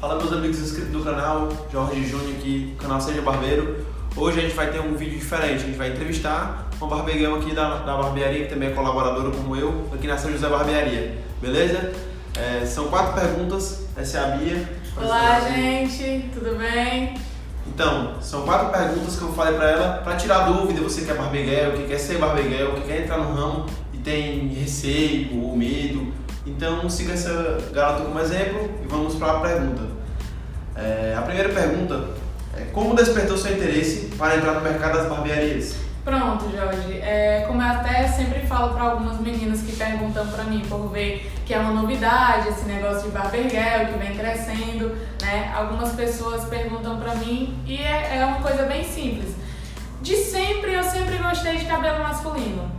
Fala meus amigos inscritos do canal, Jorge Júnior aqui, canal Seja Barbeiro. Hoje a gente vai ter um vídeo diferente, a gente vai entrevistar uma barbeirão aqui da, da barbearia, que também é colaboradora como eu, aqui na São José Barbearia, beleza? É, são quatro perguntas, essa é a Bia. Olá gente, tudo bem? Então, são quatro perguntas que eu falei pra ela, pra tirar dúvida, você que é barbeguel, que quer ser barbeguel, que quer entrar no ramo e tem receio ou medo. Então, siga essa garota como exemplo e vamos para a pergunta. É, a primeira pergunta é como despertou seu interesse para entrar no mercado das barbearias? Pronto, Jorge. É, como eu até sempre falo para algumas meninas que perguntam para mim por ver que é uma novidade esse negócio de barbergel que vem crescendo, né? Algumas pessoas perguntam para mim e é, é uma coisa bem simples. De sempre eu sempre gostei de cabelo masculino.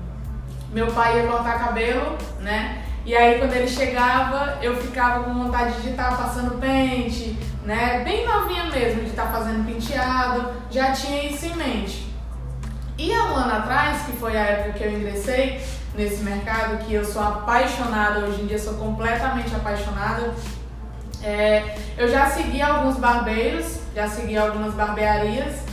Meu pai ia cortar cabelo, né? E aí quando ele chegava, eu ficava com vontade de estar tá passando pente, né? Bem novinha mesmo, de estar tá fazendo penteado, já tinha isso em mente. E há um ano atrás, que foi a época que eu ingressei nesse mercado, que eu sou apaixonada, hoje em dia sou completamente apaixonada, é, eu já segui alguns barbeiros, já segui algumas barbearias,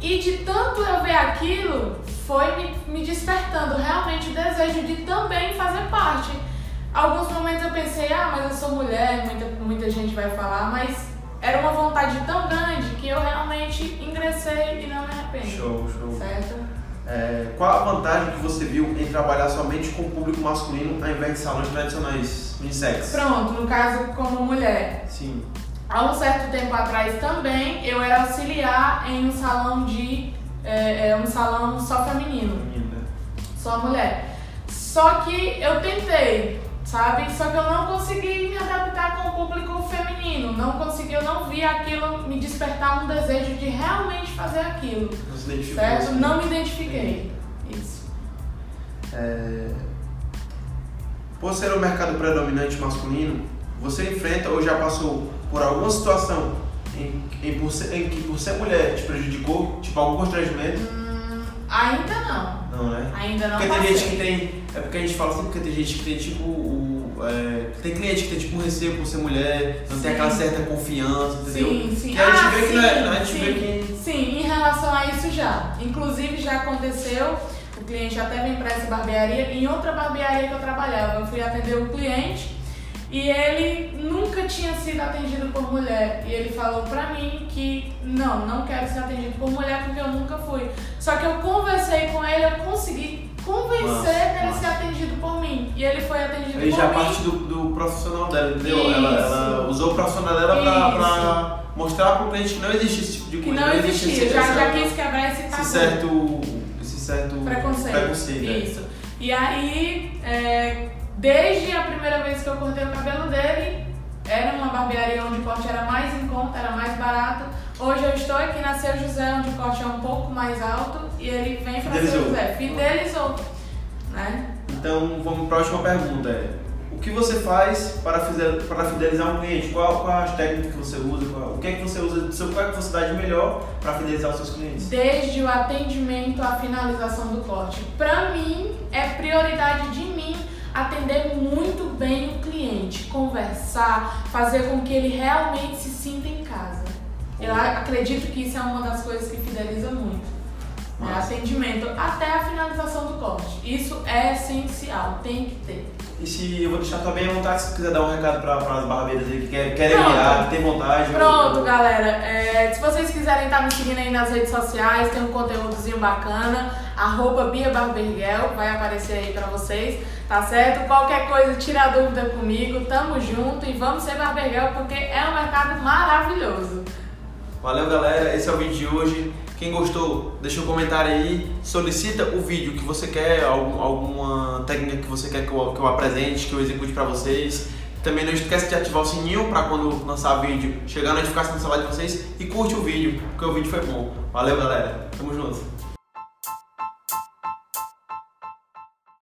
e de tanto eu ver aquilo, foi me, me despertando realmente o desejo de também fazer parte. Alguns momentos eu pensei, ah, mas eu sou mulher, muita, muita gente vai falar, mas era uma vontade tão grande que eu realmente ingressei e não me arrependo. Show, show. Certo? É, qual a vantagem que você viu em trabalhar somente com o público masculino ao invés de salões tradicionais unissex? Pronto, no caso como mulher. Sim. Há um certo tempo atrás também eu era auxiliar em um salão de. É, é, um salão só feminino. Feminino, né? Só mulher. Só que eu tentei, sabe? Só que eu não consegui me adaptar com o público feminino. Não consegui, eu não vi aquilo me despertar um desejo de realmente fazer aquilo. Não se identificou. Certo? assim. Não me identifiquei. Isso. É... Por ser um mercado predominante masculino, você enfrenta ou já passou por alguma situação em, em, por ser, em que por ser mulher te prejudicou, tipo algum constrangimento? Hum, ainda não. Não, né? Ainda não Porque tem gente que tem. É porque a gente fala assim, porque tem gente que tem tipo. o- é, tem cliente que tem tipo um receio por ser mulher, não tem Sim. aquela certa confiança, entendeu? Sim, sim. Que a gente Ah, vê que não é- a gente sim, vê que- Sim, em relação a isso já. Inclusive já aconteceu, o cliente até vem para essa barbearia, em outra barbearia que eu trabalhava, eu fui atender o cliente e ele nunca tinha sido atendido por mulher. E ele falou pra mim que não, não quero ser atendido por mulher porque eu nunca fui. Só que eu conversei com ele, eu consegui convencer Massa, dele massa. ser atendido por mim. E ele foi atendido Aí por já mim. parte do, do profissional dela, entendeu? Isso. Ela, ela usou o profissional dela pra, pra mostrar pro cliente que não existe esse tipo de Que coisa. não existe existia, esse, já, já quis quebrar esse tabu. esse certo. Esse certo Preconceito. preconceito, né? Isso. E aí, é, desde a primeira vez que eu cortei o cabelo dele, era uma barbearia onde o corte era mais em conta, era mais barato. Hoje eu estou aqui na Seu José, onde o corte é um pouco mais alto, e ele vem para Seu. José. Fidelizou. Né? Então vamos para a última pergunta. É, o que você faz para, fidel- para fidelizar um cliente? Qual, qual as técnicas que você usa? Qual- o que é que você usa? Qual é que você dá de melhor para fidelizar os seus clientes? Desde o atendimento à finalização do corte. Para mim, é prioridade de mim atender muito bem o cliente, conversar, fazer com que ele realmente se sinta em casa. Eu acredito que isso é uma das coisas que fideliza muito. Né? Atendimento até a finalização do corte. Isso é essencial, tem que ter. E se eu vou deixar também à vontade se quiser dar um recado para as barbeiras aí que querem, Pronto. virar, que tem vontade. Pronto, eu- galera. É, se vocês quiserem estar me seguindo aí nas redes sociais, tem um conteúdozinho bacana. Arroba Bia Barberguel, vai aparecer aí pra vocês, tá certo? Qualquer coisa, tira a dúvida comigo, tamo junto e vamos ser Barberguel porque é um mercado maravilhoso. Valeu, galera. Esse é o vídeo de hoje. Quem gostou, deixa um comentário aí. Solicita o vídeo que você quer, algum- alguma técnica que você quer que eu, que eu apresente, que eu execute pra vocês. Também não esquece de ativar o sininho pra quando lançar vídeo chegar a notificação no celular de vocês e curte o vídeo, porque o vídeo foi bom. Valeu, galera. Tamo junto.